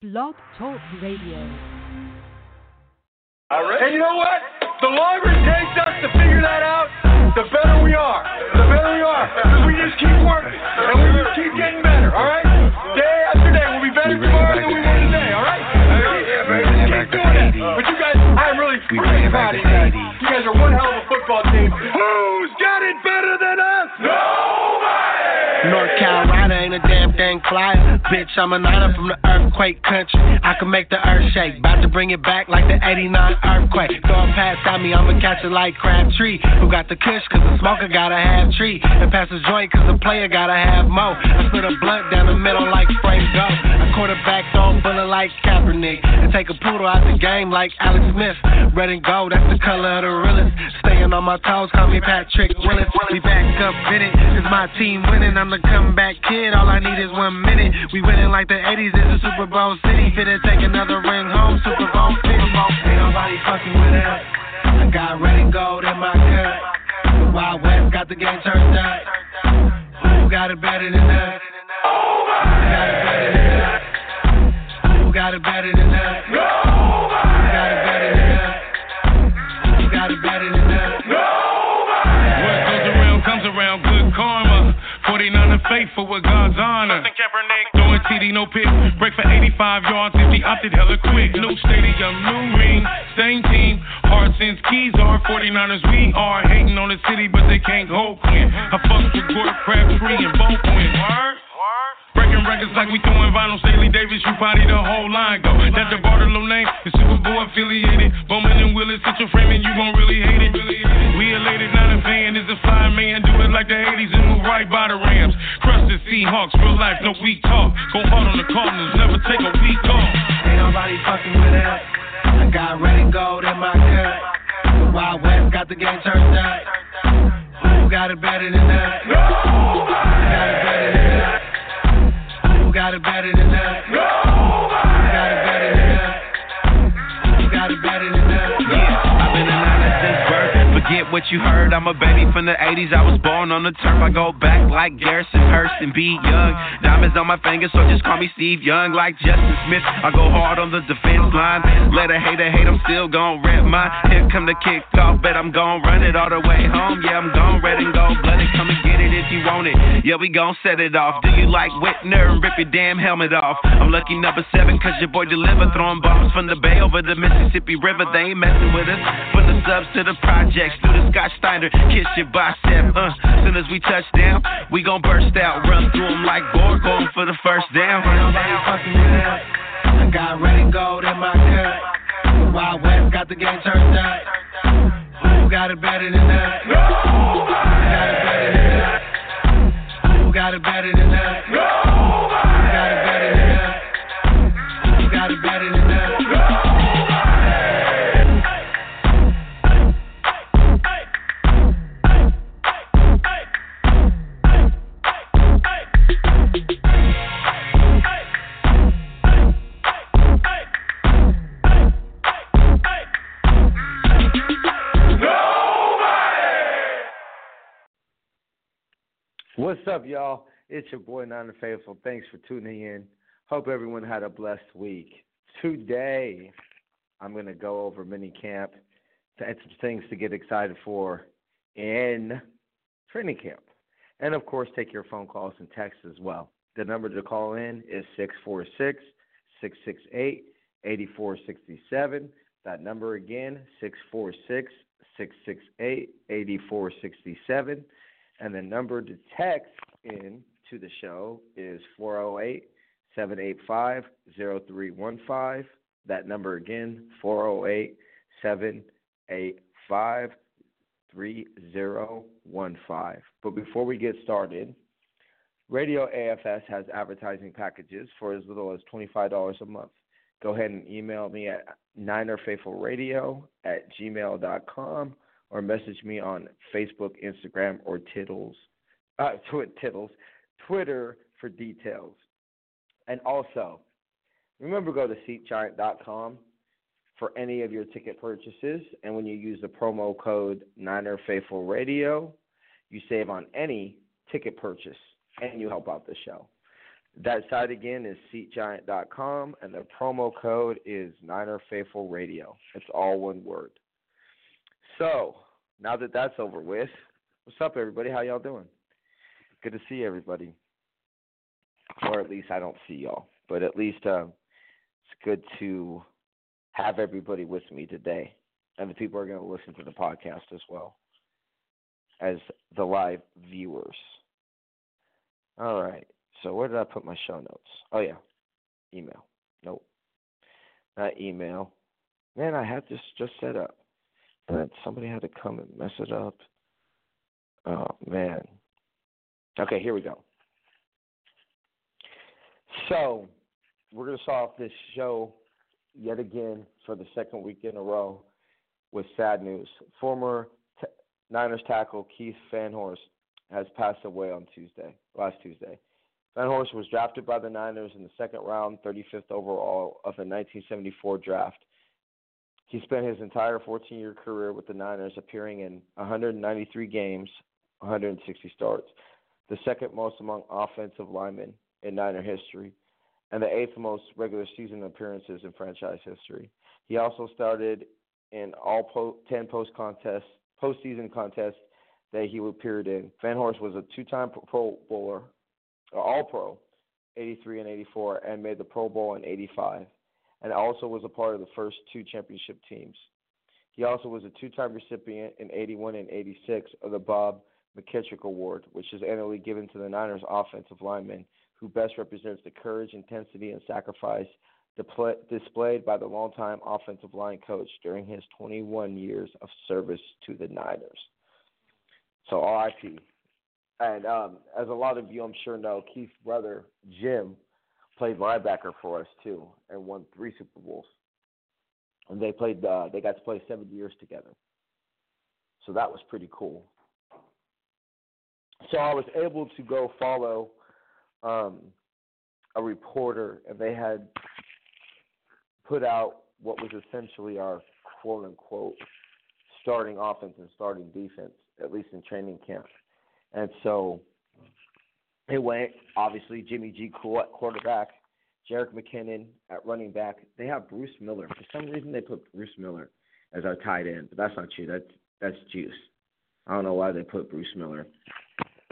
Blog Talk Radio. All right. And you know what? The longer it takes us to figure that out, the better we are. The better we are. Because we just keep working. And we just keep getting better, all right? Day after day. We'll be better tomorrow than we were today, all right? Keep doing that. But you guys, I'm really, really proud of you guys. You guys are one hell of a football team. Who's got it better than us? Nobody! North Carolina ain't a damn thing fly. Bitch, I'm a niner from the earthquake country. I can make the earth shake. About to bring it back like the 89 earthquake. Throw a pass at me, I'ma catch it like Crabtree. Who got the kush, cause the smoker gotta have tree. And pass the joint, cause the player gotta have mo. I split a blunt down the middle like spray go. I quarterback a bullet like Kaepernick. And take a poodle out the game like Alex Smith. Red and gold, that's the color of the realest. Staying on my toes, call me Patrick Willis. We back up in it, it's my team winning. I'm the comeback kid, all I need is one minute. We winning like the 80s, it's a Super Bowl city. Finna take another ring home, Super Bowl 50. Ain't nobody fucking with us. I got red and gold in my cup. The Wild West got the game turned up. Who got it better than us? Who got it better than us? Who got it better than us? Who got it better than us? Who got it better than us? What goes around comes around, good karma. 49 faithful with God's honor. Throwing TD, no pick. Break for 85 yards if he opted hella quick. New stadium, new ring, same team. Hard since keys are 49ers, we are. Hating on the city, but they can't hold Quinn. I fucked with Gordon Crabtree and both win. Word? Breaking records like we throwing vinyl. Staley Davis, you party the whole line go. That the Bartolo name is Super Bowl affiliated. Bowman and Willis, hit your frame and you gon' really hate it. We elated, not a fan. Is a fly man. Do it like the 80s and move right by the Rams. Seahawks, real life, no weak talk. Go hard on the Cardinals, never take a week off. Ain't nobody fucking with us. I got red and gold in my cup. The Wild West got the game turned up. You heard. I'm a baby from the 80s. I was born on the turf. I go back like Garrison Hearst and be young. Diamonds on my fingers, so just call me Steve Young. Like Justin Smith, I go hard on the defense line. Let a hater hate, I'm still gon' rep mine. Here come the kickoff, bet I'm gon' run it all the way home. Yeah, I'm gon' red and gold blooded. Come and get it if you want it. Yeah, we gon' set it off. Do you like Whitner? Rip your damn helmet off. I'm lucky number seven, cause your boy deliver. Throwing bombs from the bay over the Mississippi River. They ain't messing with us. From the subs to the projects, through the Scott Steiner. Kiss your bicep, uh. Soon as we touch down, we gon' burst out. Run through 'em like Borg, going for the first down. Nobody fucking with us. I got red and gold in my cup. Wild West got the game turned up. Who got it better than us? What's up, y'all? It's your boy Nine Faithful. Thanks for tuning in. Hope everyone had a blessed week. Today, I'm going to go over mini camp and some things to get excited for in training camp. And of course, take your phone calls and texts as well. The number to call in is 646 668 8467. That number again, 646 668 8467. And the number to text in to the show is 408 785 0315. That number again, 408 785 3015. But before we get started, Radio AFS has advertising packages for as little as $25 a month. Go ahead and email me at ninerfaithfulradio at gmail.com or message me on Facebook, Instagram, or Tittles, uh, Tittles, Twitter for details. And also, remember go to SeatGiant.com for any of your ticket purchases. And when you use the promo code NinerFaithfulRadio, you save on any ticket purchase and you help out the show. That site again is SeatGiant.com, and the promo code is Niner Faithful Radio. It's all one word. So now that that's over with, what's up, everybody? How y'all doing? Good to see everybody, or at least I don't see y'all, but at least uh, it's good to have everybody with me today, and the people are going to listen to the podcast as well as the live viewers. All right. So where did I put my show notes? Oh yeah, email. Nope, not email. Man, I had this just set up, but somebody had to come and mess it up. Oh man. Okay, here we go. So we're gonna off this show yet again for the second week in a row with sad news. Former t- Niners tackle Keith Fahnhorst has passed away on Tuesday, last Tuesday. Fahnhorst was drafted by the Niners in the second round, 35th overall of the 1974 draft. He spent his entire 14 year career with the Niners, appearing in 193 games, 160 starts, the second most among offensive linemen in Niner history, and the eighth most regular season appearances in franchise history. He also started in all po- 10 post contests, postseason contests that he appeared in. Fahnhorst was a two time Pro Bowler, uh, All Pro, 83 and 84, and made the Pro Bowl in 85, and also was a part of the first two championship teams. He also was a two time recipient in 81 and 86 of the Bob McKittrick Award, which is annually given to the Niners offensive lineman who best represents the courage, intensity, and sacrifice displayed by the longtime offensive line coach during his 21 years of service to the Niners. So RIP. And um, as a lot of you, I'm sure know, Keith's brother Jim played linebacker for us too, and won three Super Bowls. And they played. Uh, they got to play seven years together. So that was pretty cool. So I was able to go follow um, a reporter, and they had put out what was essentially our quote unquote starting offense and starting defense, at least in training camp. And so it went obviously Jimmy G quarterback, Jerick McKinnon at running back. They have Bruce Miller. For some reason they put Bruce Miller as our tight end, but that's not true. That's that's juice. I don't know why they put Bruce Miller.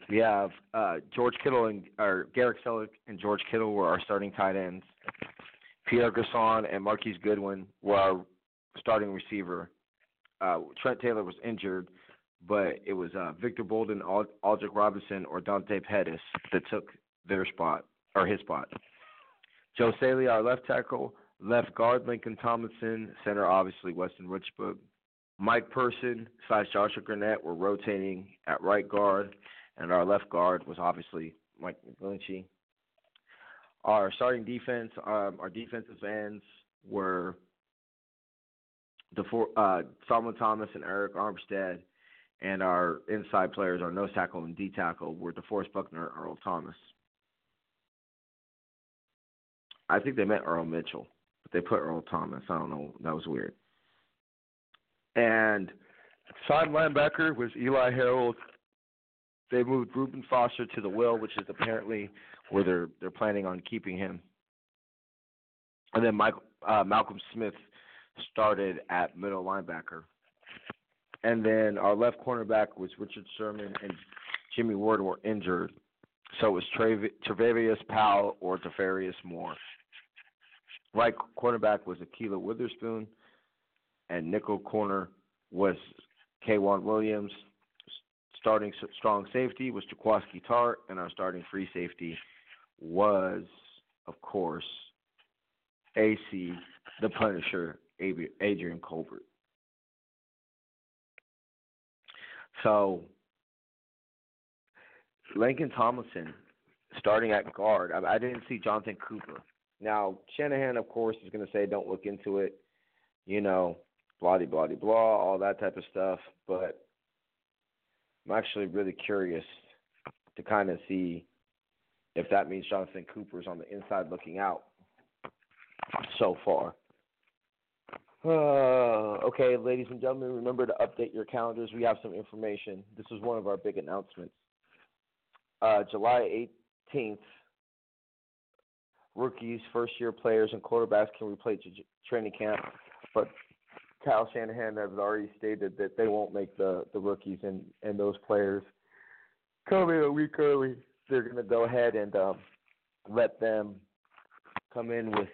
We have uh, George Kittle and or Garrett Celek and George Kittle were our starting tight ends. Pierre Garcon and Marquise Goodwin were our starting receiver. Uh, Trent Taylor was injured, but it was uh, Victor Bolden, Ald- Aldrick Robinson, or Dante Pettis that took their spot or his spot. Joe Staley, our left tackle, left guard Laken Tomlinson, center obviously Weston Richburg. Mike Person slash Joshua Garnett were rotating at right guard, and our left guard was obviously Mike McGlinchey. Our starting defense, um, our defensive ends were the four, uh, Solomon Thomas and Arik Armstead, and our inside players, our nose tackle and D tackle, were DeForest Buckner and Earl Thomas. I think they meant Earl Mitchell, but they put Earl Thomas. I don't know. That was weird. And side linebacker was Eli Harold. They moved Reuben Foster to the will, which is apparently where they're they're planning on keeping him. And then Michael, uh, Malcolm Smith started at middle linebacker. And then our left cornerback was Richard Sherman and Jimmy Ward were injured. So it was Trav- Travavius Powell or Tefarius Moore. Right cornerback was Ahkello Witherspoon, and nickel corner was K'Waun Williams. Starting strong safety was Jaquiski Tartt, and our starting free safety was, of course, AC, the Punisher, Adrian Colbert. So, Laken Tomlinson starting at guard. I, I didn't see Jonathan Cooper. Now, Shanahan, of course, is going to say don't look into it, you know, blah, blah, blah, blah, all that type of stuff. But I'm actually really curious to kind of see if that means Jonathan Cooper's on the inside looking out so far. Uh, okay, ladies and gentlemen, remember to update your calendars. We have some information. This is one of our big announcements. Uh, July 18th, rookies, first year players, and quarterbacks can replace training camp, but Kyle Shanahan has already stated that they won't make the, the rookies and, and those players come in a week early. They're going to go ahead and um, let them come in with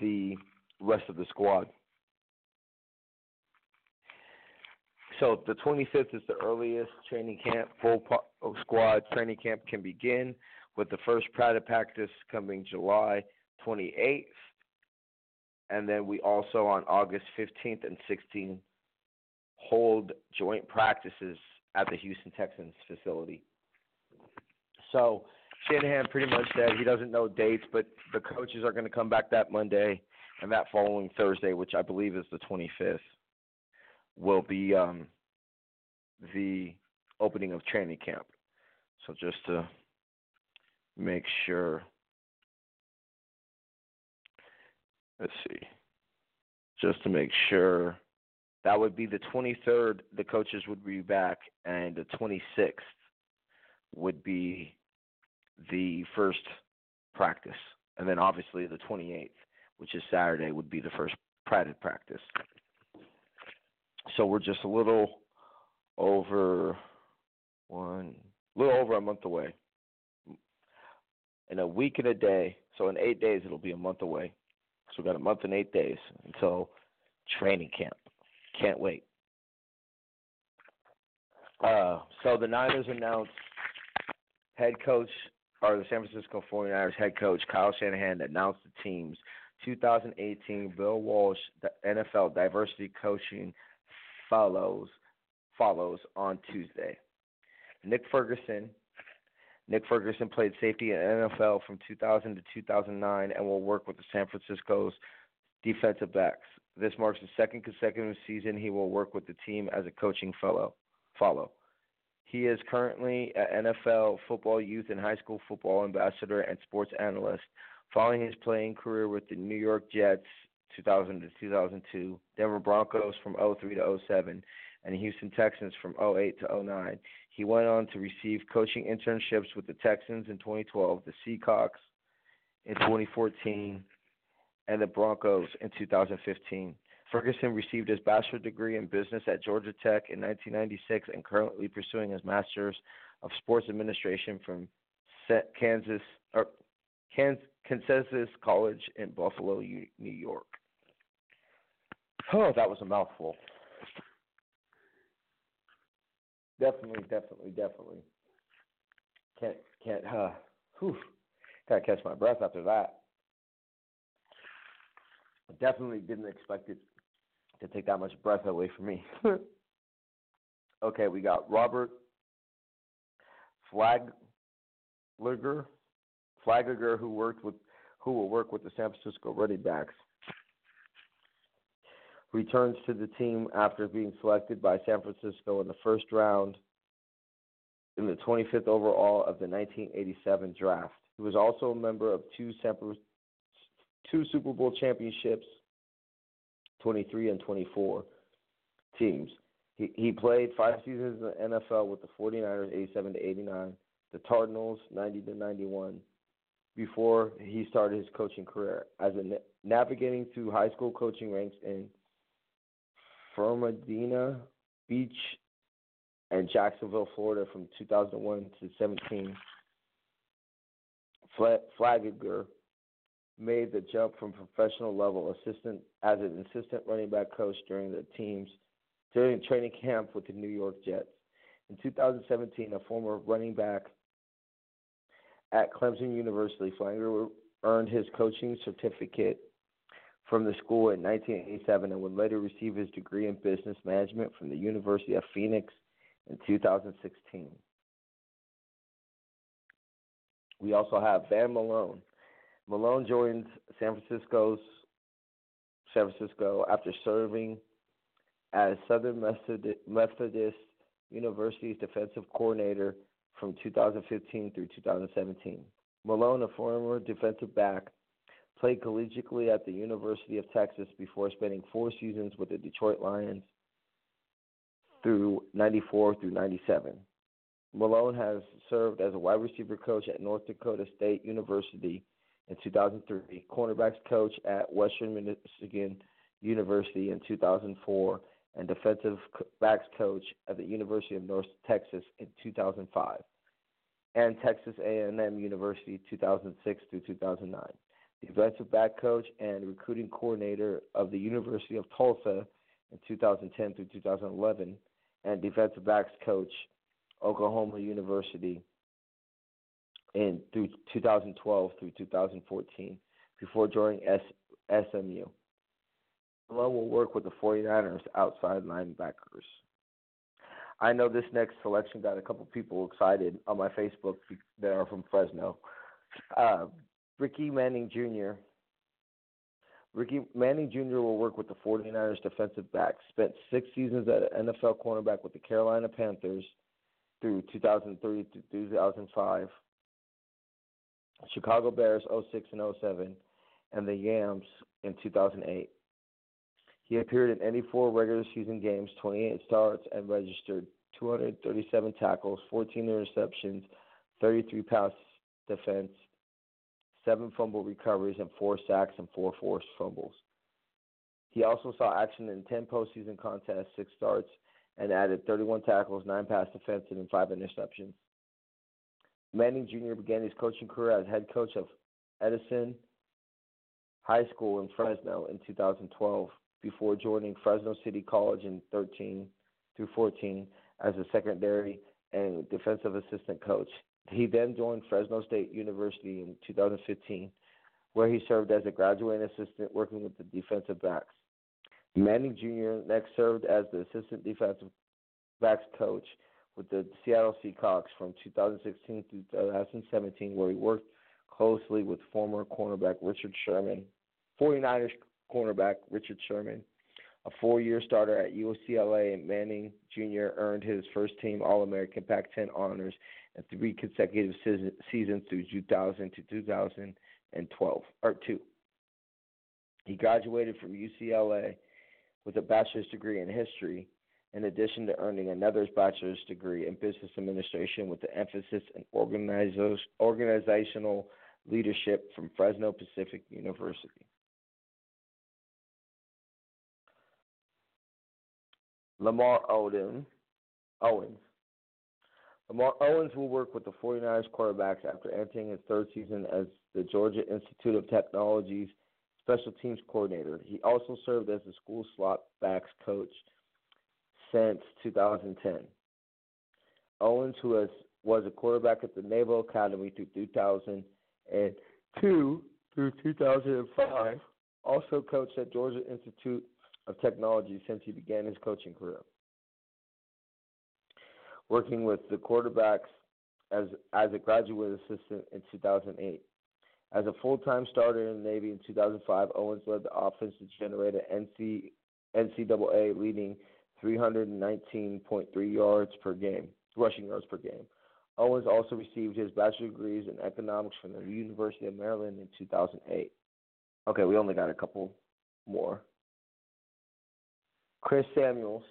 the rest of the squad. So the 25th is the earliest training camp, full uh, squad training camp can begin, with the first practice coming July 28th. And then we also on August 15th and 16th hold joint practices at the Houston Texans facility. So Shanahan pretty much said he doesn't know dates, but the coaches are going to come back that Monday and that following Thursday, which I believe is the 25th, will be um, the opening of training camp. So just to make sure, let's see, just to make sure that would be the 23rd, the coaches would be back, and the 26th would be the first practice. And then obviously the 28th, which is Saturday, would be the first private practice. So we're just a little over one, a little over a month away. In a week and a day, so in eight days, it'll be a month away. So we've got a month and eight days until training camp. Can't wait. Uh, so the Niners announced head coach, or the San Francisco 49ers head coach, Kyle Shanahan, announced the team's 2018 Bill Walsh NFL Diversity Coaching Fellows follows on Tuesday. Nick Ferguson. Nick Ferguson played safety in NFL from 2000 to 2009 and will work with the San Francisco's defensive backs. This marks the second consecutive season he will work with the team as a coaching fellow. Follow. He is currently an NFL football youth and high school football ambassador and sports analyst. Following his playing career with the New York Jets 2000 to 2002, Denver Broncos from 03 to 07, and Houston Texans from 08 to 09. He went on to receive coaching internships with the Texans in 2012, the Seahawks in 2014, and the Broncos in 2015. Ferguson received his bachelor's degree in business at Georgia Tech in 1996 and currently pursuing his master's of sports administration from Kansas or Canisius College in Buffalo, New York. Oh, that was a mouthful. Definitely, definitely, definitely. Can't can't uh whew, gotta catch my breath after that. Definitely didn't expect it to take that much breath away from me. okay, we got Robert Flagler Flagler who worked with who will work with the San Francisco running backs returns to the team after being selected by San Francisco in the first round in the 25th overall of the 1987 draft. He was also a member of two, two Super Bowl championships, 23 and 24 teams. He, he played five seasons in the NFL with the 49ers, 87 to 89, the Cardinals, 90 to 91, before he started his coaching career. As a navigating through high school coaching ranks in Fernandina Beach and Jacksonville, Florida from 2001 to 17. Flagler made the jump from professional level assistant as an assistant running back coach during the team's during training camp with the New York Jets. In 2017, a former running back at Clemson University, Flagler earned his coaching certificate from the school in 1987 and would later receive his degree in business management from the University of Phoenix in 2016. We also have Van Malone. Malone joined San Francisco's San Francisco after serving as Southern Methodist University's defensive coordinator from 2015 through 2017. Malone, a former defensive back, played collegiately at the University of Texas before spending four seasons with the Detroit Lions through 94 through 97. Malone has served as a wide receiver coach at North Dakota State University in 2003, cornerbacks coach at Western Michigan University in 2004, and defensive backs coach at the University of North Texas in 2005, and Texas A&M University 2006 through 2009. Defensive back coach and recruiting coordinator of the University of Tulsa in 2010 through 2011, and defensive backs coach Oklahoma University in through 2012 through 2014 before joining S, SMU. Malone will work with the 49ers outside linebackers. I know this next selection got a couple people excited on my Facebook that are from Fresno. Uh, Ricky Manning Jr. Ricky Manning Jr. will work with the 49ers defensive back. Spent six seasons at NFL cornerback with the Carolina Panthers through 2003 to 2005. Chicago Bears 06 and 07, and the Yams in 2008. He appeared in 84 regular season games, 28 starts, and registered 237 tackles, 14 interceptions, 33 pass defense, 7 fumble recoveries, and 4 sacks and 4 forced fumbles. He also saw action in 10 postseason contests, 6 starts, and added 31 tackles, 9 pass defense, and 5 interceptions. Manning Jr. began his coaching career as head coach of Edison High School in Fresno in 2012 before joining Fresno City College in 13 through 14 as a secondary and defensive assistant coach. He then joined Fresno State University in 2015, where he served as a graduate assistant working with the defensive backs. Manning Jr. next served as the assistant defensive backs coach with the Seattle Seahawks from 2016 to 2017, where he worked closely with former cornerback Richard Sherman, 49ers cornerback Richard Sherman. A four year starter at UCLA, Manning Jr. earned his first team All American Pac 10 honors in three consecutive seasons through 2000 to 2012, or two. He graduated from UCLA with a bachelor's degree in history in addition to earning another bachelor's degree in business administration with the emphasis in organizational leadership from Fresno Pacific University. Lamar Odom, Owens. Lamar Owens will work with the 49ers quarterbacks after entering his third season as the Georgia Institute of Technology's special teams coordinator. He also served as the school slot backs coach since 2010. Owens, who has, was a quarterback at the Naval Academy through 2002 through 2005, also coached at Georgia Institute of Technology since he began his coaching career. Working with the quarterbacks as as a graduate assistant in 2008. As a full-time starter in the Navy in 2005, Owens led the offense to generate an NC, NCAA leading 319.3 yards per game, rushing yards per game. Owens also received his bachelor degrees in economics from the University of Maryland in 2008. Okay, we only got a couple more. Chris Samuels.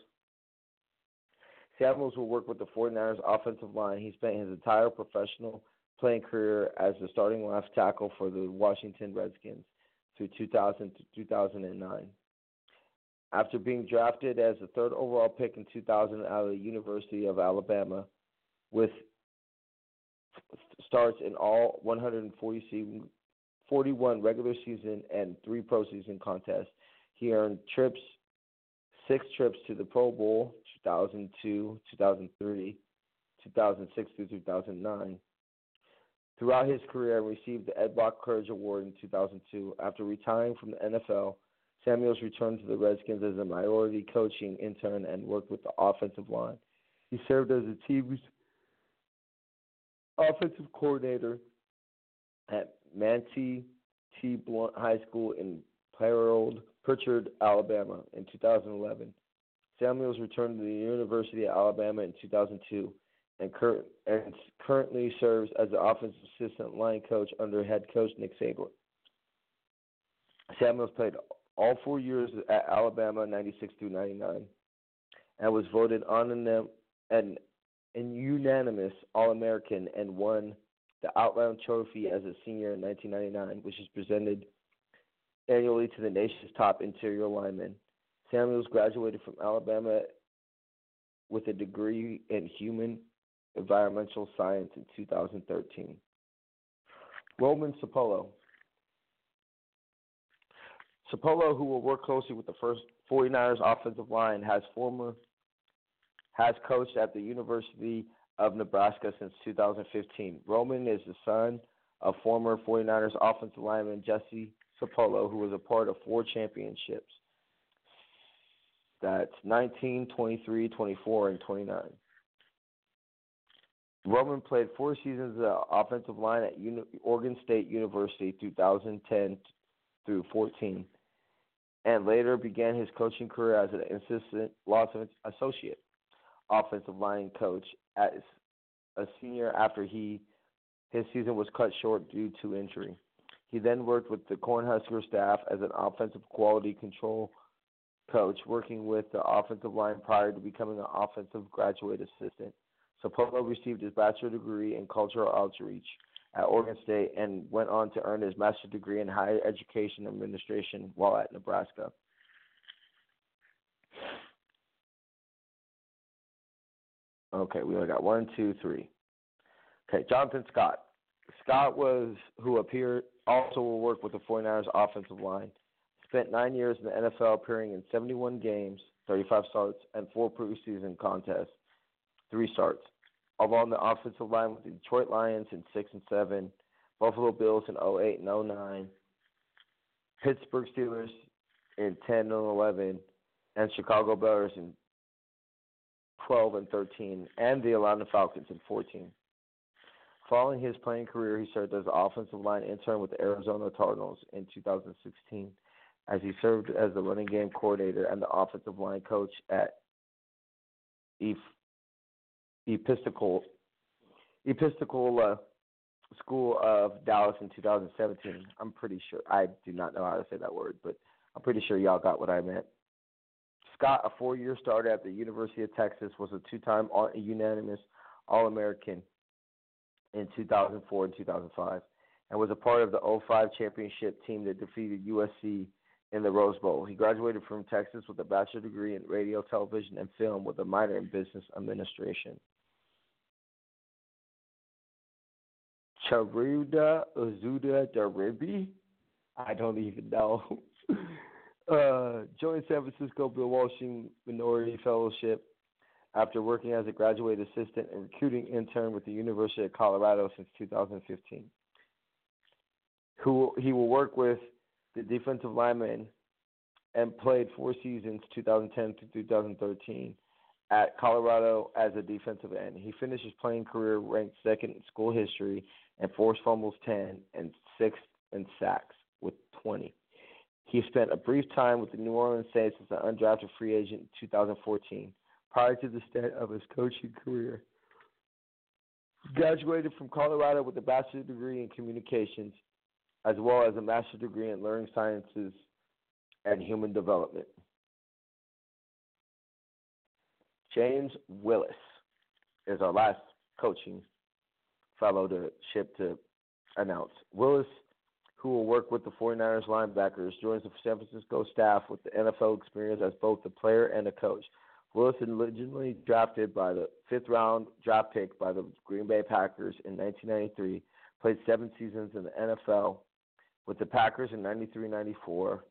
Samuels will work with the 49ers offensive line. He spent his entire professional playing career as the starting left tackle for the Washington Redskins through 2000 to 2009. After being drafted as the third overall pick in 2000 out of the University of Alabama, with starts in all 141 regular season and three postseason contests, he earned trips, six trips to the Pro Bowl 2002, 2003, 2006 through 2009. Throughout his career, received the Ed Block Courage Award in 2002. After retiring from the NFL, Samuels returned to the Redskins as a minority coaching intern and worked with the offensive line. He served as the team's offensive coordinator at Mattie T. Blount High School in Pearland, Prichard, Alabama in 2011. Samuels returned to the University of Alabama in 2002 and, cur- and currently serves as the offensive assistant line coach under head coach Nick Saban. Samuels played all four years at Alabama, 96 through 99, and was voted on an, an, an unanimous All American and won the Outland Trophy as a senior in 1999, which is presented annually to the nation's top interior linemen. Samuels graduated from Alabama with a degree in human environmental science in 2013. Roman Sapolu. Sapolu, who will work closely with the first 49ers offensive line, has former has coached at the University of Nebraska since 2015. Roman is the son of former 49ers offensive lineman Jesse Sapolu, who was a part of four championships. That's 19, 23, 24, and 29. Roman played four seasons as an offensive line at Uni- Oregon State University 2010 through 14, and later began his coaching career as an assistant Los associate offensive line coach as a senior after he his season was cut short due to injury. He then worked with the Cornhusker staff as an offensive quality control coach, working with the offensive line prior to becoming an offensive graduate assistant. Sapolu received his bachelor degree in cultural outreach at Oregon State and went on to earn his master's degree in higher education administration while at Nebraska. Okay, we only got one, two, three. Okay, Jonathan Scott. Scott was who appeared also will work with the 49ers offensive line. Spent nine years in the NFL, appearing in 71 games, 35 starts, and four preseason contests, three starts. Along the offensive line with the Detroit Lions in six and seven, Buffalo Bills in 08 and 09, Pittsburgh Steelers in 10 and 11, and Chicago Bears in 12 and 13, and the Atlanta Falcons in 14. Following his playing career, he served as offensive line intern with the Arizona Cardinals in 2016, as he served as the running game coordinator and the offensive line coach at Episcopal Episcopal uh, School of Dallas in 2017. I'm pretty sure. I do not know how to say that word, but I'm pretty sure y'all got what I meant. Scott, a four-year starter at the University of Texas, was a two-time unanimous All-American in 2004 and 2005, and was a part of the 05 championship team that defeated USC in the Rose Bowl. He graduated from Texas with a bachelor's degree in radio, television, and film with a minor in business administration. Charuda Uzuda Daribi? I don't even know. uh, joined San Francisco Bill Walshing Minority Fellowship after working as a graduate assistant and recruiting intern with the University of Colorado since 2015. Who he will work with the defensive lineman and played four seasons, 2010 to 2013, at Colorado as a defensive end. He finished his playing career ranked second in school history and forced fumbles 10 and sixth in sacks with 20. He spent a brief time with the New Orleans Saints as an undrafted free agent in 2014 prior to the start of his coaching career. He graduated from Colorado with a bachelor's degree in communications as well as a master's degree in learning sciences and human development. James Willis is our last coaching fellow to ship to announce. Willis, who will work with the 49ers linebackers, joins the San Francisco staff with the NFL experience as both a player and a coach. Willis originally drafted by the fifth round draft pick by the Green Bay Packers in 1993, played seven seasons in the NFL with the Packers in 93 94,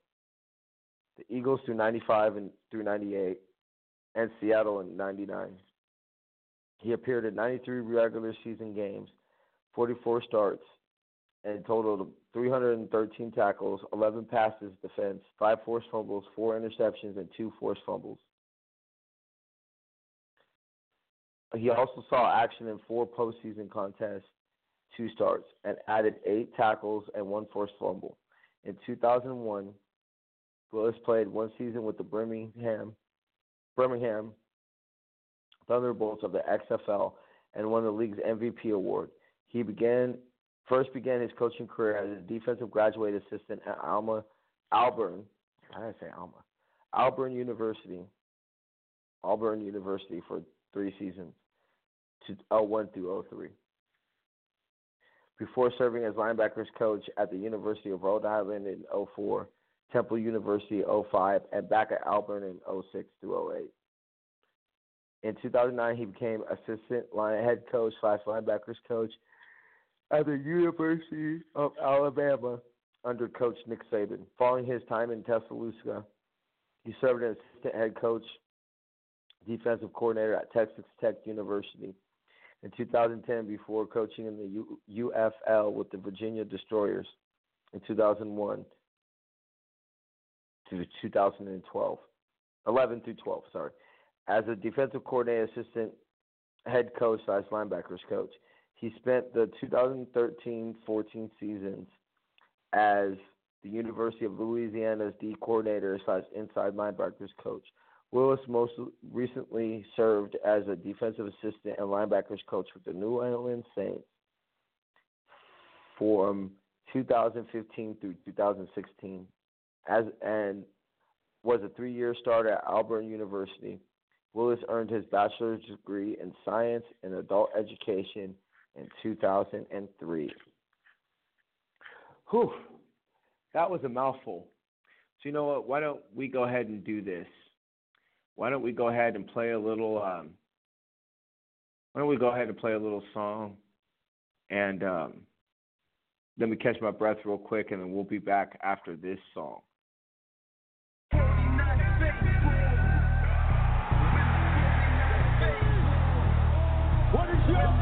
the Eagles through 95 and through 98, and Seattle in 99. He appeared in 93 regular season games, 44 starts, and totaled 313 tackles, 11 passes defense, 5 forced fumbles, 4 interceptions, and 2 forced fumbles. He also saw action in four postseason contests, two starts, and added eight tackles and one forced fumble. In 2001, Willis played one season with the Birmingham Birmingham Thunderbolts of the XFL and won the league's MVP award. He began first began his coaching career as a defensive graduate assistant at Alma Auburn. I say Alma? Auburn University. Auburn University for three seasons to 01 through 03. before serving as linebackers coach at the University of Rhode Island in 04, Temple University 05, and back at Auburn in 06 through 08. In 2009, he became assistant line head coach slash linebackers coach at the University of Alabama under coach Nick Saban. Following his time in Tuscaloosa, he served as assistant head coach, defensive coordinator at Texas Tech University in 2010 before coaching in the U- UFL with the Virginia Destroyers in 2001 to 2012. 11 through 12, sorry. As a defensive coordinator, assistant head coach slash linebackers coach. He spent the 2013 14 seasons as the University of Louisiana's D coordinator slash inside linebackers coach. Willis most recently served as a defensive assistant and linebackers coach with the New Orleans Saints from 2015 through 2016, as and was a three-year starter at Auburn University. Willis earned his bachelor's degree in science and adult education in 2003. Whew, that was a mouthful. So you know what? Why don't we go ahead and do this? Why don't we go ahead and play a little? Um, why don't we go ahead and play a little song, and um, let me catch my breath real quick, and then we'll be back after this song. What is your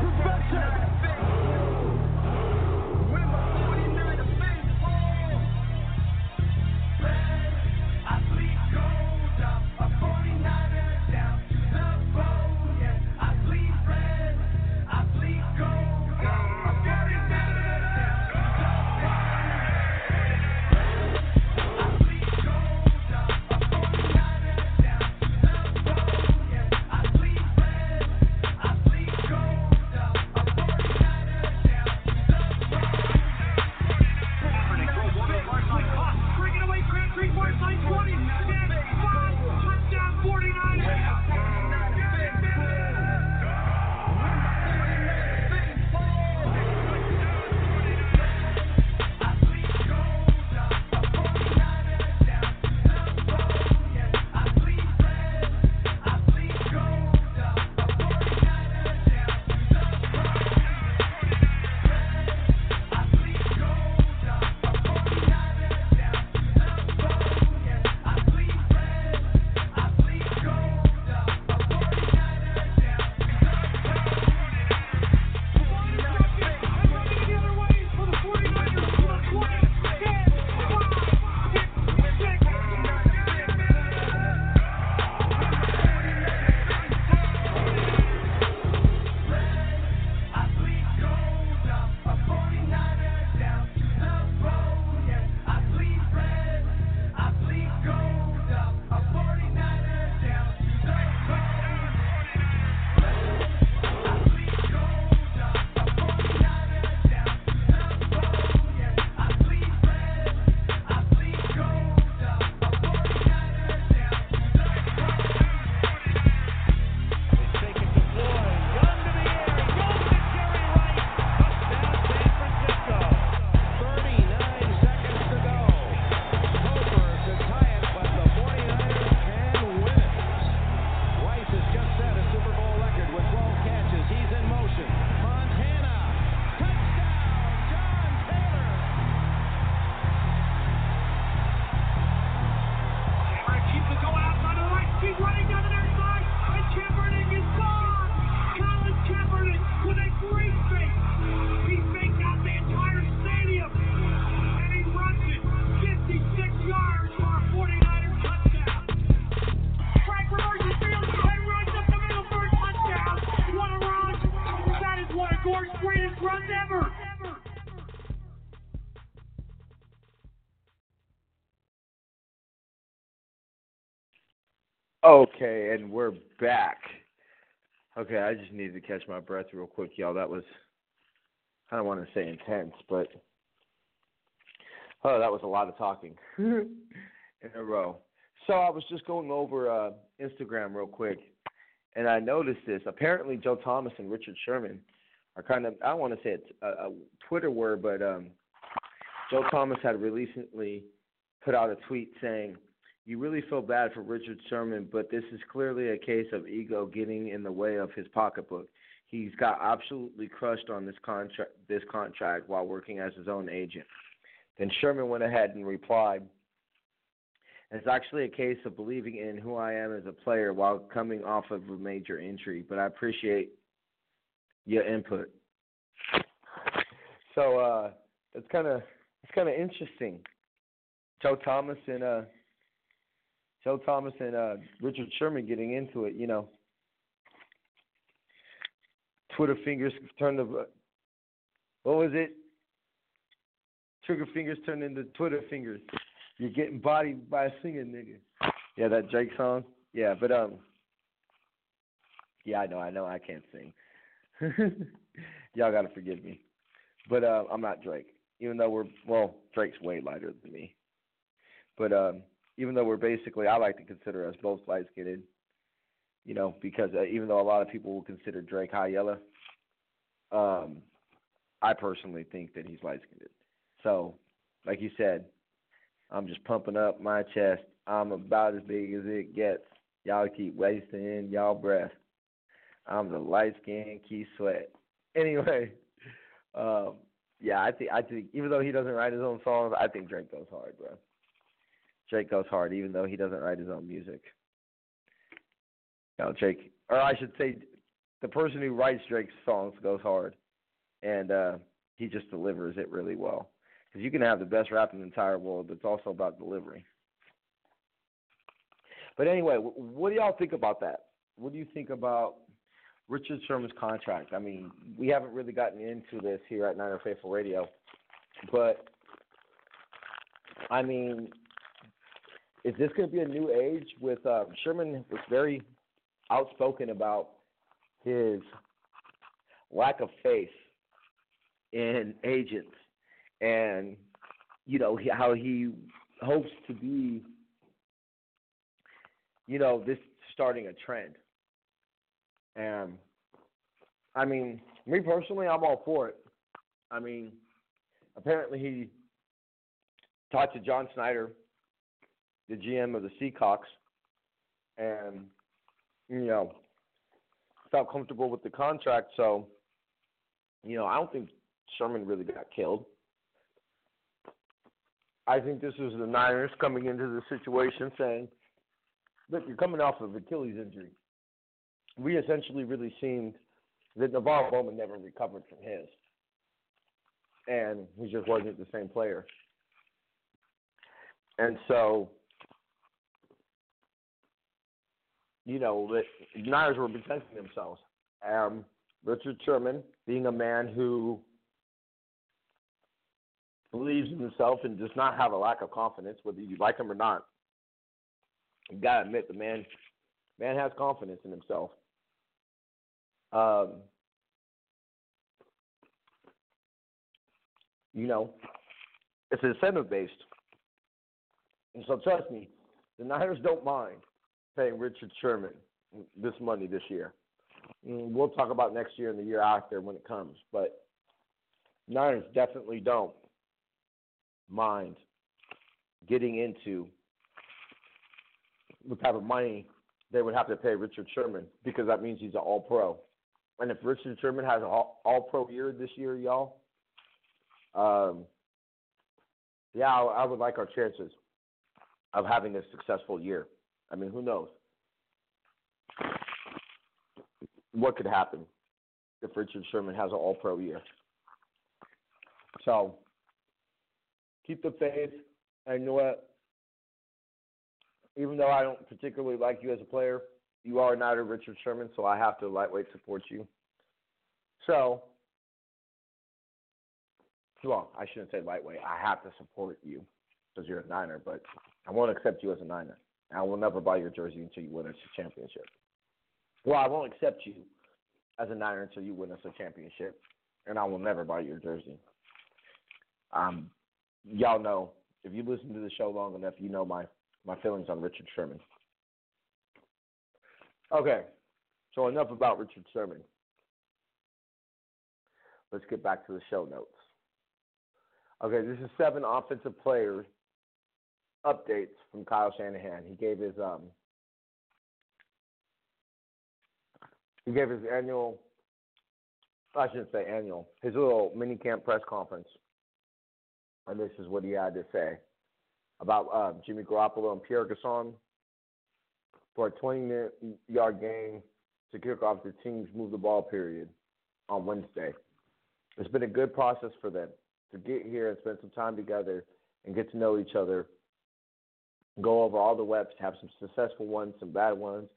Okay, and we're back. Okay, I just needed to catch my breath real quick, y'all. That was, I don't want to say intense, but oh, that was a lot of talking in a row. So I was just going over uh, Instagram real quick, and I noticed this. Apparently, Joe Thomas and Richard Sherman are kind of I want to say it's a, a Twitter word, but um, Joe Thomas had recently put out a tweet saying, "You really feel bad for Richard Sherman, but this is clearly a case of ego getting in the way of his pocketbook. He's got absolutely crushed on this contract this contract while working as his own agent." Then Sherman went ahead and replied. It's actually a case of believing in who I am as a player while coming off of a major injury, but I appreciate your input. So uh it's kind of it's kind of interesting. Joe Thomas and uh Joe Thomas and uh Richard Sherman getting into it, you know. Twitter fingers turned to what was it? Trigger fingers turned into Twitter fingers. You're getting bodied by a singer, nigga. Yeah, that Drake song. Yeah, but um, yeah, I know, I know, I can't sing. Y'all gotta forgive me, but uh, I'm not Drake. Even though we're well, Drake's way lighter than me. But um, even though we're basically, I like to consider us both light skinned. You know, because uh, even though a lot of people will consider Drake high yellow, um, I personally think that he's light skinned. So, like you said, I'm just pumping up my chest. I'm about as big as it gets. Y'all keep wasting y'all breath. I'm the light skinned Keith Sweat. Anyway, um, yeah, I think I think even though he doesn't write his own songs, I think Drake goes hard, bro. Drake goes hard, even though he doesn't write his own music. You know, Drake, or I should say, the person who writes Drake's songs goes hard, and uh, he just delivers it really well. Because you can have the best rap in the entire world, but it's also about delivery. But anyway, what do y'all think about that? What do you think about Richard Sherman's contract? I mean, we haven't really gotten into this here at Niner Faithful Radio, but I mean, is this going to be a new age with uh, Sherman was very outspoken about his lack of faith in agents and you know how he hopes to be you know this starting a trend. And i mean me personally i'm all for it. I mean apparently he talked to john schneider the gm of the seahawks and you know felt comfortable with the contract so you know i don't think sherman really got killed I think this is the Niners coming into the situation saying, look, you're coming off of Achilles injury. We essentially really seemed that NaVorro Bowman never recovered from his. And he just wasn't the same player. And so, you know, that Niners were protecting themselves. Um, Richard Sherman, being a man who believes in himself and does not have a lack of confidence, whether you like him or not. You gotta admit the man man has confidence in himself. Um, you know, it's incentive based. And so trust me, the Niners don't mind paying Richard Sherman this money this year. And we'll talk about next year and the year after when it comes, but Niners definitely don't mind getting into the type of money they would have to pay Richard Sherman because that means he's an All Pro. And if Richard Sherman has an All, all Pro year this year, y'all, um, yeah, I, I would like our chances of having a successful year. I mean, who knows what could happen if Richard Sherman has an All Pro year. So keep the faith. You know what? Even though I don't particularly like you as a player, you are not a Richard Sherman, so I have to lightweight support you. So, well, I shouldn't say lightweight. I have to support you because you're a Niner, but I won't accept you as a Niner. I will never buy your jersey until you win us a championship. Well, I won't accept you as a Niner until you win us a championship, and I will never buy your jersey. Um, y'all know if you listen to the show long enough, you know my my feelings on Richard Sherman. Okay, so enough about Richard Sherman. let's get back to the show notes. Okay, this is seven offensive players updates from Kyle Shanahan. He gave his um he gave his annual I shouldn't say annual, his little mini camp press conference. And this is what he had to say about uh, Jimmy Garoppolo and Pierre Garcon for a 20 yard game to kick off the team's move the ball period on Wednesday. It's been a good process for them to get here and spend some time together and get to know each other, go over all the reps, have some successful ones, some bad ones,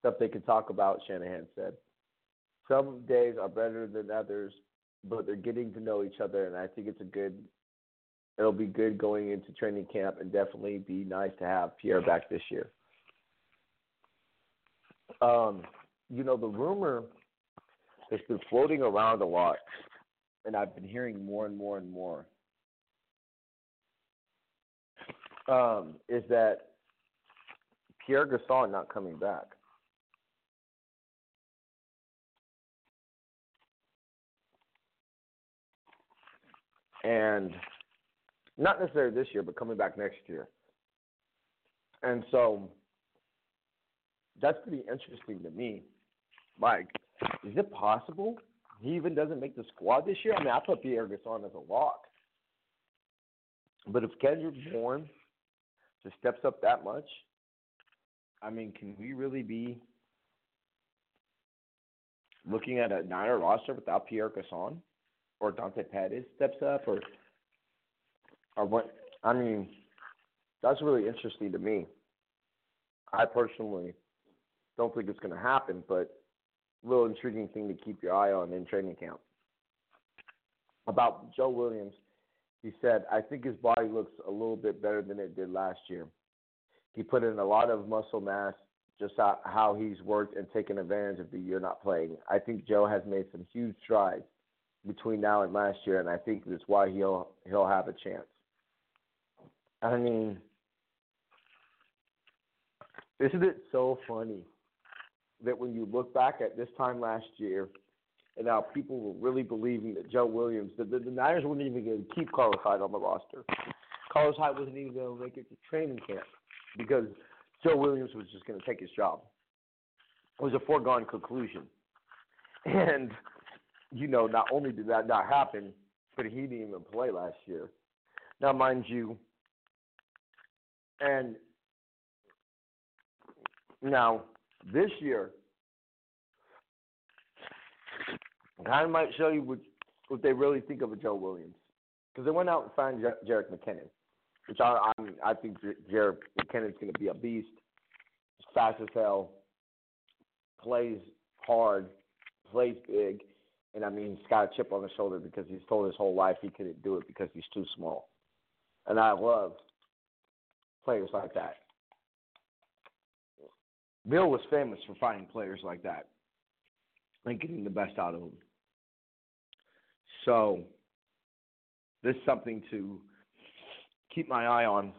stuff they can talk about, Shanahan said. Some days are better than others, but they're getting to know each other, and I think it's a good. It'll be good going into training camp, and definitely be nice to have Pierre back this year. Um, you know, the rumor that's been floating around a lot, and I've been hearing more and more and more, um, is that Pierre Garcon not coming back. And not necessarily this year, but coming back next year. And so that's pretty interesting to me. Like, is it possible he even doesn't make the squad this year? I mean, I put Pierre Garcon as a lock. But if Kendrick Bourne steps up that much, I mean, can we really be looking at a Niner roster without Pierre Garcon? Or Dante Pettis steps up? Or, or what? I mean, that's really interesting to me. I personally don't think it's going to happen, but a little intriguing thing to keep your eye on in training camp. About Joe Williams, he said, I think his body looks a little bit better than it did last year. He put in a lot of muscle mass, just how he's worked and taken advantage of the year not playing. I think Joe has made some huge strides between now and last year, and I think that's why he'll he'll have a chance. I mean, isn't it so funny that when you look back at this time last year, and now people were really believing that Joe Williams, that the, the Niners weren't even going to keep Carlos Hyde on the roster. Carlos Hyde wasn't even going to make it to training camp because Joe Williams was just going to take his job. It was a foregone conclusion. And, you know, not only did that not happen, but he didn't even play last year. Now, mind you, and now this year, kind of might show you what, what they really think of a Joe Williams. Because they went out and signed J- Jerick McKinnon, which I, I, mean, I think Jerick McKinnon's going to be a beast. Fast as hell, plays hard, plays big, and I mean, he's got a chip on his shoulder because he's told his whole life he couldn't do it because he's too small. And I love players like that. Bill was famous for finding players like that and getting the best out of them. So, this is something to keep my eye on.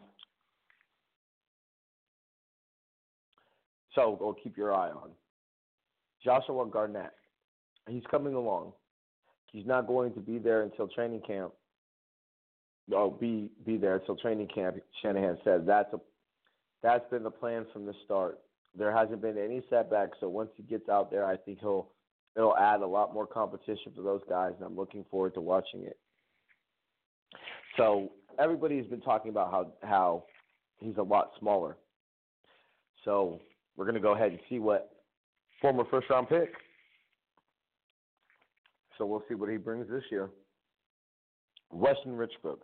So, or keep your eye on. Joshua Garnett. He's coming along. He's not going to be there until training camp. Oh, be be there until training camp. Shanahan said that's a that's been the plan from the start there hasn't been any setbacks. So once he gets out there, I think he'll it'll add a lot more competition for those guys, and I'm looking forward to watching it. So everybody's been talking about how how he's a lot smaller. So we're gonna go ahead and see what former first round pick. So we'll see what he brings this year. Weston Richburg.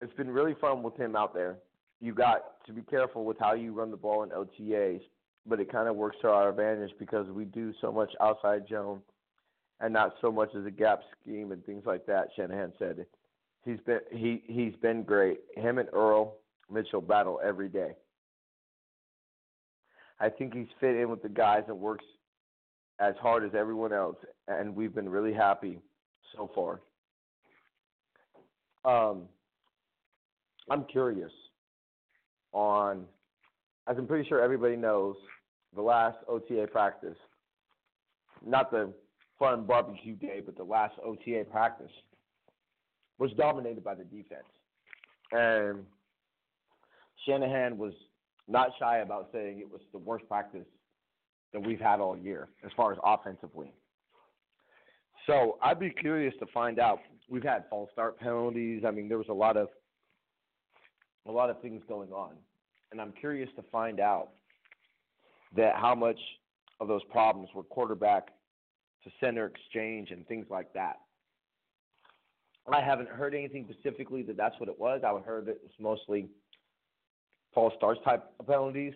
It's been really fun with him out there you got to be careful with how you run the ball in OTAs, but it kind of works to our advantage because we do so much outside zone and not so much as a gap scheme and things like that. Shanahan said he's been he he's been great. Him and Earl Mitchell battle every day. I think he's fit in with the guys and works as hard as everyone else, and we've been really happy so far. Um, I'm curious on, as I'm pretty sure everybody knows, the last OTA practice, not the fun barbecue day, but the last OTA practice was dominated by the defense. And Shanahan was not shy about saying it was the worst practice that we've had all year as far as offensively. So I'd be curious to find out. We've had false start penalties. I mean, there was a lot of a lot of things going on, and I'm curious to find out that how much of those problems were quarterback to center exchange and things like that. I haven't heard anything specifically that that's what it was. I heard that it was mostly false starts type of penalties,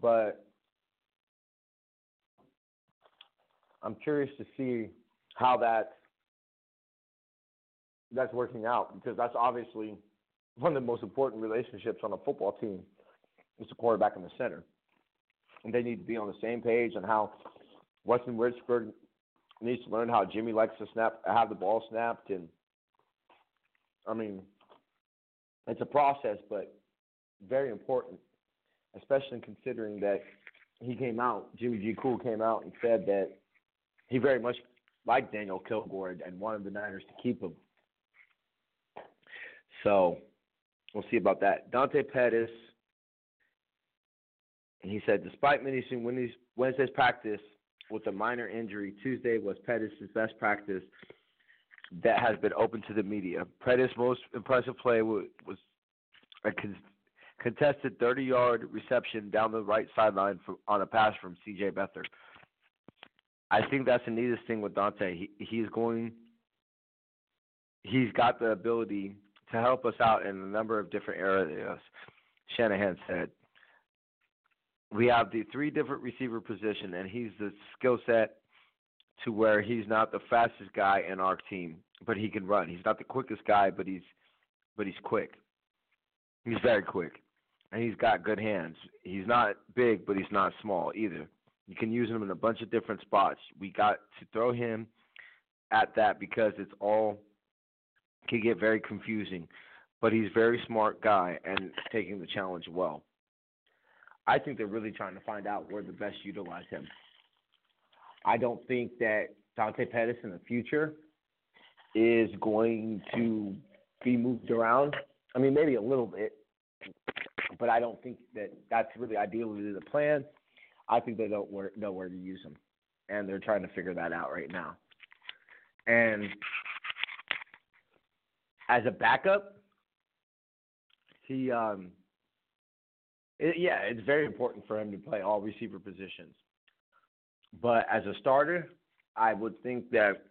but I'm curious to see how that that's working out because that's obviously one of the most important relationships on a football team is the quarterback and the center. And they need to be on the same page on how Weston Richburg needs to learn how Jimmy likes to snap have the ball snapped and I mean it's a process but very important, especially considering that he came out, Jimmy G. Cool came out and said that he very much liked Daniel Kilgore and wanted the Niners to keep him. So we'll see about that. Dante Pettis, he said, despite missing Wednesday's practice with a minor injury, Tuesday was Pettis' best practice that has been open to the media. Pettis' most impressive play was, a contested 30-yard reception down the right sideline on a pass from C.J. Beathard. I think that's the neatest thing with Dante. He, he's going. He's got the ability to help us out in a number of different areas. Shanahan said, "We have the three different receiver position, and he's the skill set to where he's not the fastest guy in our team, but he can run. He's not the quickest guy, but he's but he's quick. He's very quick, and he's got good hands. He's not big, but he's not small either. You can use him in a bunch of different spots. We got to throw him at that because it's all can get very confusing. But he's a very smart guy and taking the challenge well. I think they're really trying to find out where to best utilize him. I don't think that Dante Pettis in the future is going to be moved around. I mean, maybe a little bit, but I don't think that that's really ideally the plan. I think they don't know where to use him, and they're trying to figure that out right now. And as a backup, he, um, it, yeah, it's very important for him to play all receiver positions. But as a starter, I would think that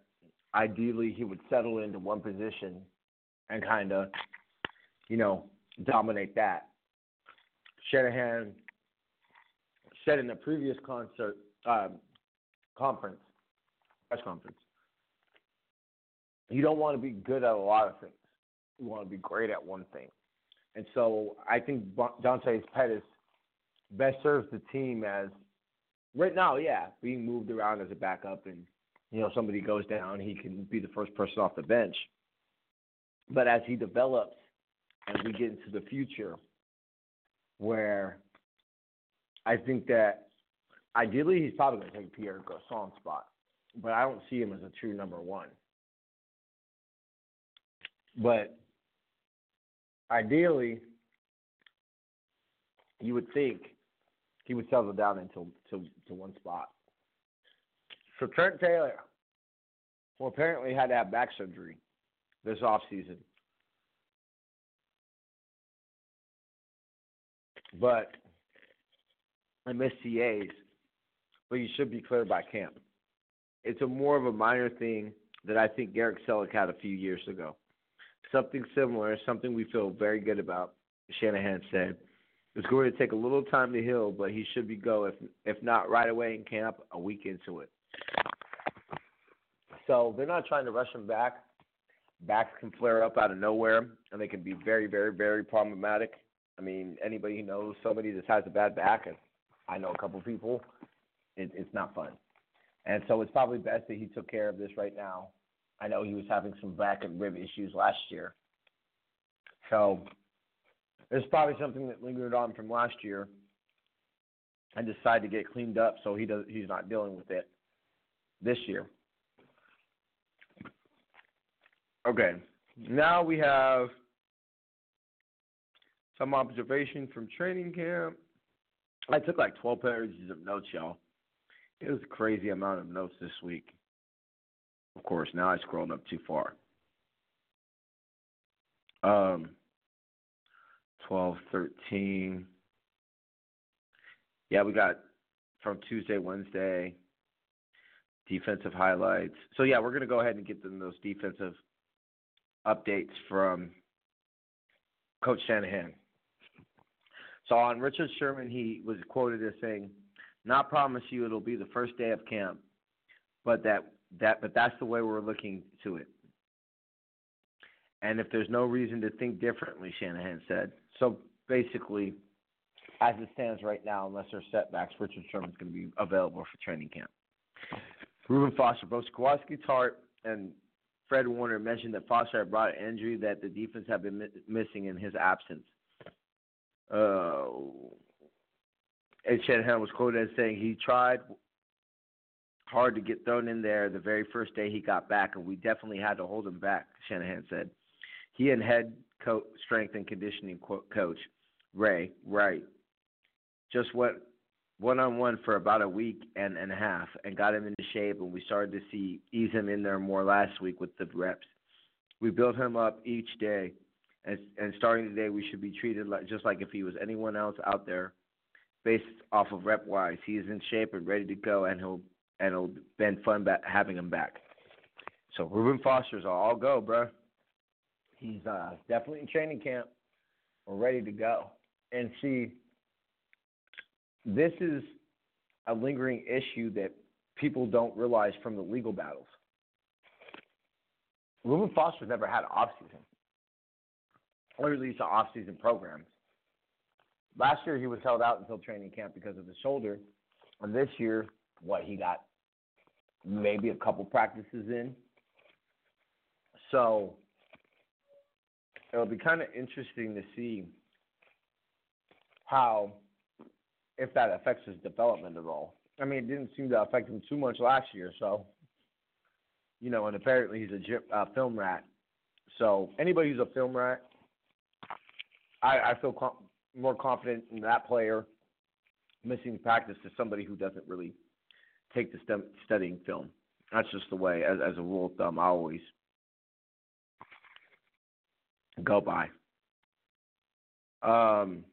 ideally he would settle into one position and kind of, you know, dominate that. Shanahan said in the previous concert um, conference, press conference, you don't want to be good at a lot of things. You want to be great at one thing. And so I think Dante Pettis best serves the team as right now, yeah, being moved around as a backup and you know somebody goes down, he can be the first person off the bench. But as he develops and we get into the future where I think that ideally he's probably going to take Pierre Garcon's spot, but I don't see him as a true number one. But ideally, you would think he would settle down into to, to one spot. So Trent Taylor, well, apparently had to have back surgery this off season. But I missed CAs, but you should be cleared by camp. It's a more of a minor thing that I think Garrett Celek had a few years ago. Something similar, something we feel very good about. Shanahan said it's going to take a little time to heal, but he should be go if if not right away in camp, a week into it. So they're not trying to rush him back. Backs can flare up out of nowhere, and they can be very, very, very problematic. I mean, anybody who knows somebody that has a bad back, and I know a couple people. It, it's not fun. And so it's probably best that he took care of this right now. I know he was having some back and rib issues last year. So it's probably something that lingered on from last year and decided to get cleaned up so he does he's not dealing with it this year. Okay. Now we have some observations from training camp. I took like 12 pages of notes, y'all. It was a crazy amount of notes this week. Of course, now I scrolled up too far. Um, 12, 13. Yeah, we got from Tuesday, Wednesday, defensive highlights. So, yeah, we're going to go ahead and get them those defensive updates from Coach Shanahan. So, on Richard Sherman, he was quoted as saying, Not promise you it'll be the first day of camp, but that, that but that's the way we're looking to it. And if there's no reason to think differently, Shanahan said. So basically, as it stands right now, unless there's setbacks, Richard Sherman's going to be available for training camp. Reuben Foster, both Jaquiski Tartt and Fred Warner mentioned that Foster had brought an injury that the defense had been mi- missing in his absence. Uh, Ed Shanahan was quoted as saying he tried hard to get thrown in there the very first day he got back, and we definitely had to hold him back, Shanahan said. He and head coach, strength and conditioning coach Ray Wright just went one on one for about a week and, and a half and got him into shape, and we started to see ease him in there more last week with the reps. We built him up each day, and, and starting today, we should be treated like, just like if he was anyone else out there, based off of rep wise. He is in shape and ready to go, and he'll and it'll been fun back, having him back. So Reuben Foster's all go, bro he's uh, definitely in training camp. We're ready to go. And see, this is a lingering issue that people don't realize from the legal battles. Reuben Foster never had an offseason, or at least an offseason program. Last year, he was held out until training camp because of his shoulder. And this year, what, he got maybe a couple practices in. So it'll be kind of interesting to see how, if that affects his development at all. I mean, it didn't seem to affect him too much last year, so you know, and apparently he's a uh, film rat. So anybody who's a film rat, I, I feel com- more confident in that player missing practice to somebody who doesn't really take the STEM, studying film. That's just the way, as, as a rule of thumb, I always go by. Um,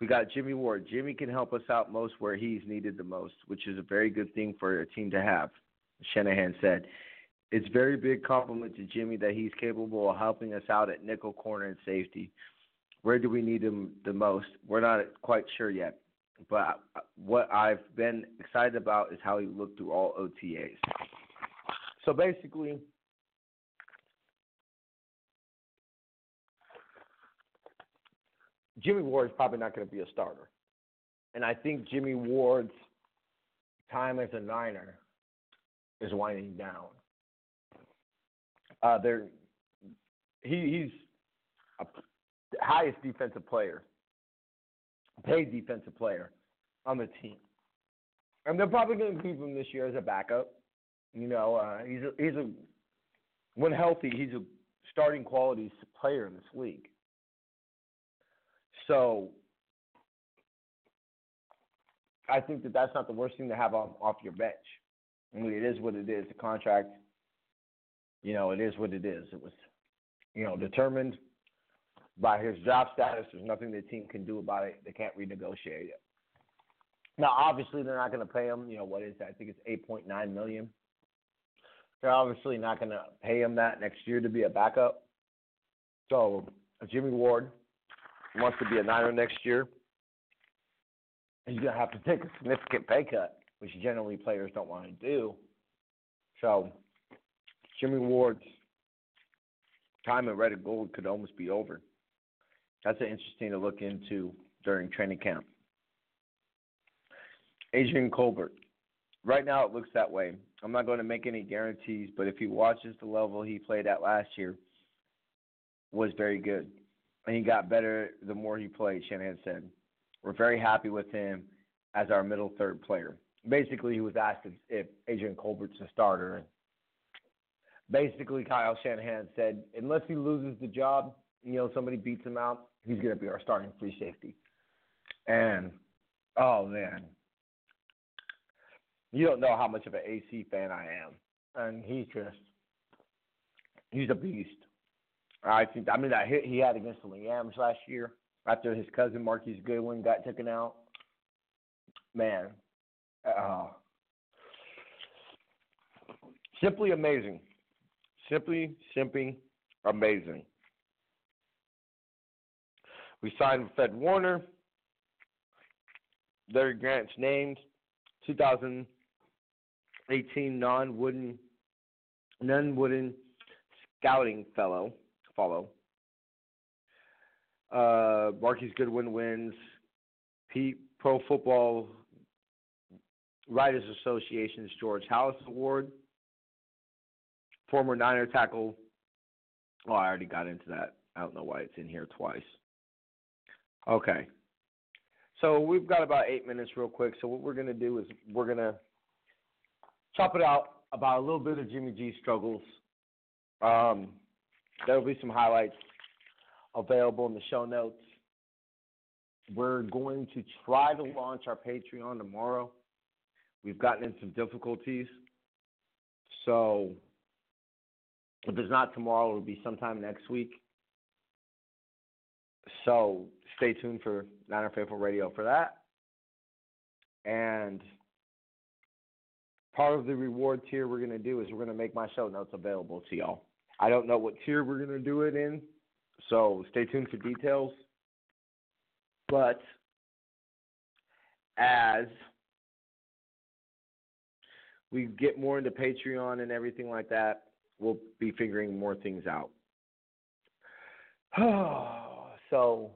we got Jimmy Ward. Jimmy can help us out most where he's needed the most, which is a very good thing for a team to have. Shanahan said. It's very big compliment to Jimmy that he's capable of helping us out at nickel, corner, and safety. Where do we need him the most? We're not quite sure yet. But what I've been excited about is how he looked through all OTAs. So basically, Jimmy Ward is probably not going to be a starter. And I think Jimmy Ward's time as a Niner is winding down. Uh, they're, he, he's a highest defensive player, paid defensive player on the team. And they're probably going to keep him this year as a backup. You know, uh, he's a, he's a when healthy, he's a starting quality player in this league. So I think that that's not the worst thing to have off, off your bench. I mean, it is what it is. The contract, you know, it is what it is. It was, you know, determined by his job status. There's nothing the team can do about it. They can't renegotiate it. Now, obviously, they're not going to pay him. You know, what is that? I think it's 8.9 million. They're obviously not going to pay him that next year to be a backup. So, Jimmy Ward, wants to be a Niner next year, he's going to have to take a significant pay cut, which generally players don't want to do. So, Jimmy Ward's time at Red and Gold could almost be over. That's interesting to look into during training camp. Adrian Colbert. Right now, it looks that way. I'm not going to make any guarantees, but if he watches the level he played at last year, was very good and he got better the more he played, Shanahan said. We're very happy with him as our middle third player. Basically, he was asked if, if Adrian Colbert's a starter. basically Kyle Shanahan said unless he loses the job, you know, somebody beats him out, he's going to be our starting free safety. And oh man, you don't know how much of an AC fan I am, and he's just he's a beast. I think I mean that hit he had against the Lambs last year after his cousin Marquise Goodwin got taken out. Man, uh, simply amazing. Simply, simply amazing. We signed Fred Warner. Larry Grant's named 2018 Nunn-Wooten Nunn-Wooten scouting fellow follow. Uh, Marquise Goodwin wins Pro Football Writers Association's George Halas Award. Former Niner tackle. Oh, I already got into that. I don't know why it's in here twice. Okay. So we've got about eight minutes, real quick. So what we're gonna do is we're gonna chop it out about a little bit of Jimmy G's struggles. Um, there'll be some highlights available in the show notes. We're going to try to launch our Patreon tomorrow. We've gotten in some difficulties. So if it's not tomorrow, it'll be sometime next week. So stay tuned for Niner Faithful Radio for that. And part of the reward tier we're going to do is we're going to make my show notes available to y'all. I don't know what tier we're going to do it in, so stay tuned for details. But as we get more into Patreon and everything like that, we'll be figuring more things out. Oh. So,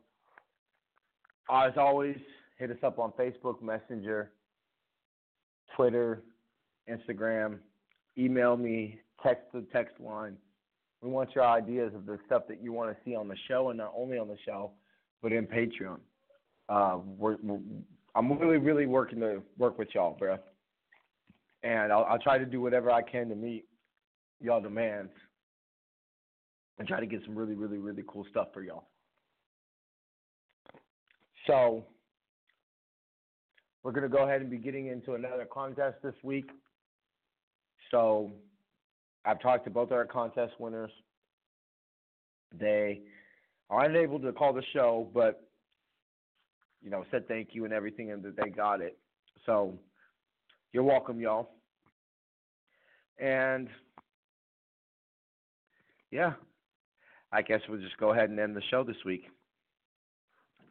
as always, hit us up on Facebook, Messenger, Twitter, Instagram, email me, text the text line. We want your ideas of the stuff that you want to see on the show, and not only on the show, but in Patreon. Uh, we're, I'm really, really working to work with y'all, bro. And I'll, I'll try to do whatever I can to meet y'all demands and try to get some really, really, really cool stuff for y'all. So we're going to go ahead and be getting into another contest this week. So I've talked to both our contest winners. They are unable to call the show, but you know, said thank you and everything, and that they got it. So you're welcome, y'all. And yeah, I guess we'll just go ahead and end the show this week.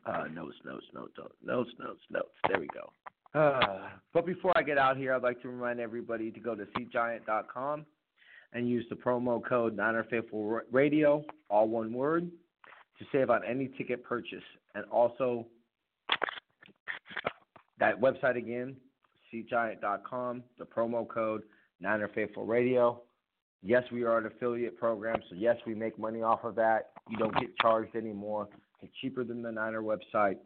Uh, notes, notes, notes, notes, notes, notes. There we go. Uh, but before I get out here, I'd like to remind everybody to go to seatgiant.com and use the promo code Niner Faithful Radio, all one word, to save on any ticket purchase. And also, that website again, seatgiant.com, the promo code Niner Faithful Radio. Yes, we are an affiliate program, so yes, we make money off of that. You don't get charged anymore. Cheaper than the Niner website.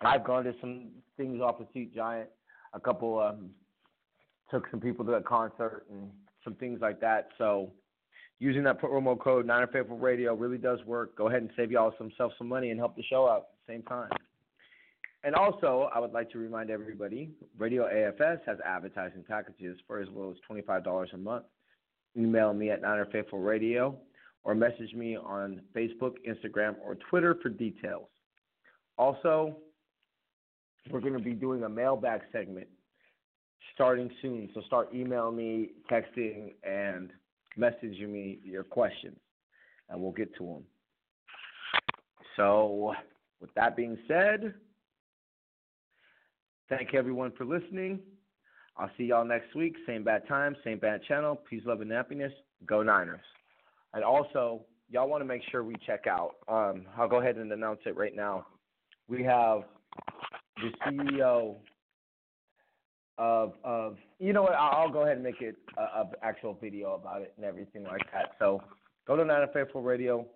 I've gone to some things off of Seat Giant. A couple um, took some people to a concert and some things like that. So using that promo code Niner Faithful Radio really does work. Go ahead and save y'all some self some money and help the show out at the same time. And also, I would like to remind everybody, Radio AFS has advertising packages for as low as $25 a month. Email me at Niner Faithful Radio or message me on Facebook, Instagram, or Twitter for details. Also, we're going to be doing a mailbag segment starting soon. So start emailing me, texting, and messaging me your questions, and we'll get to them. So, with that being said, thank you everyone for listening. I'll see y'all next week. Same bad time, same bad channel. Peace, love, and happiness. Go Niners. And also, y'all want to make sure we check out. Um, I'll go ahead and announce it right now. We have the CEO of of you know what I'll go ahead and make it a, a actual video about it and everything like that. So go to Niner Faithful Radio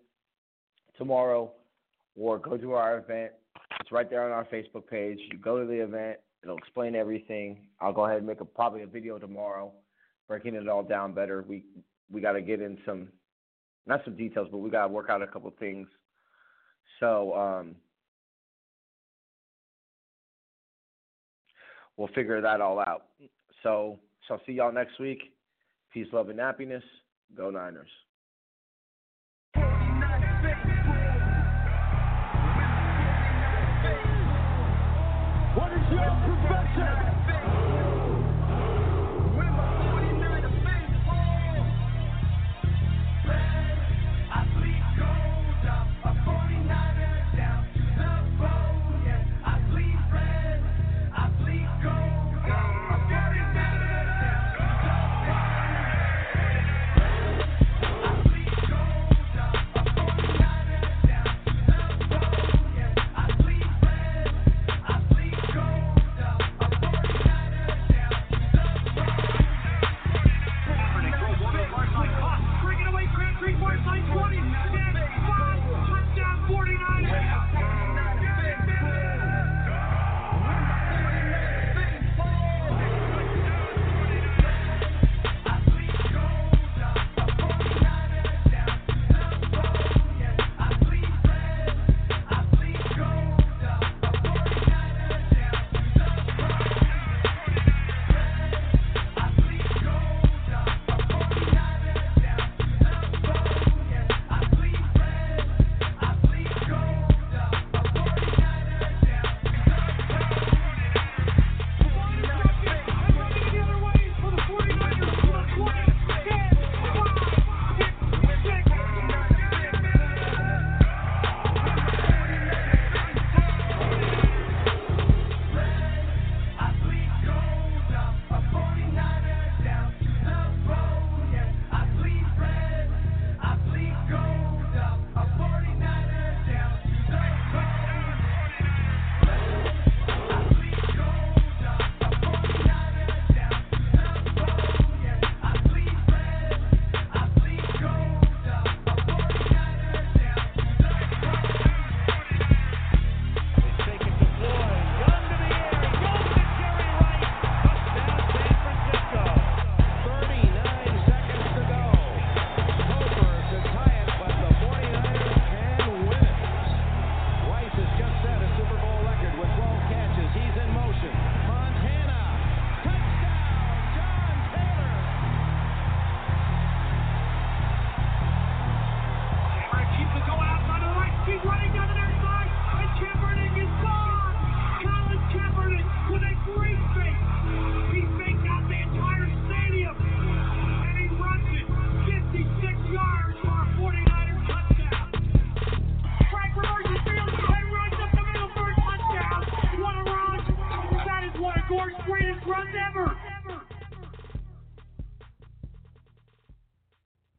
tomorrow, or go to our event. It's right there on our Facebook page. You go to the event. It'll explain everything. I'll go ahead and make a probably a video tomorrow, breaking it all down better. We we got to get in some, not some details, but we got to work out a couple things. So um, we'll figure that all out. So, so I'll see y'all next week. Peace, love, and happiness. Go Niners.